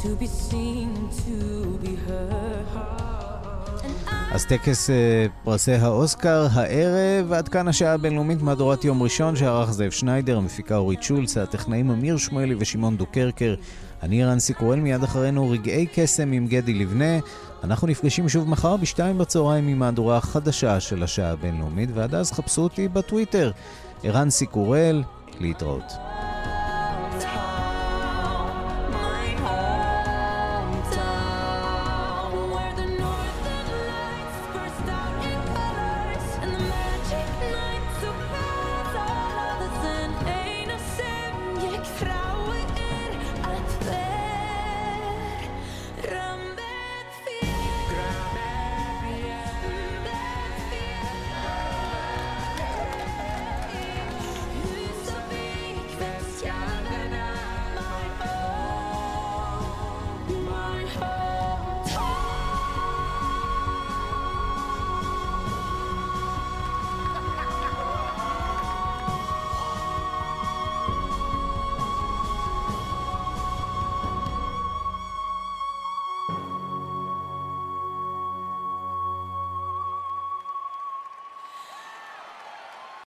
To be seen, to be heard. אז טקס פרסי האוסקר הערב, עד כאן השעה הבינלאומית מהדורת יום ראשון שערך זאב שניידר, המפיקה אורית שולץ, הטכנאים אמיר שמואלי ושמעון דוקרקר. אני ערן סיקורל, מיד אחרינו רגעי קסם עם גדי לבנה. אנחנו נפגשים שוב מחר בשתיים בצהריים עם מהדורה החדשה של השעה הבינלאומית, ועד אז חפשו אותי בטוויטר. ערן סיקורל, להתראות.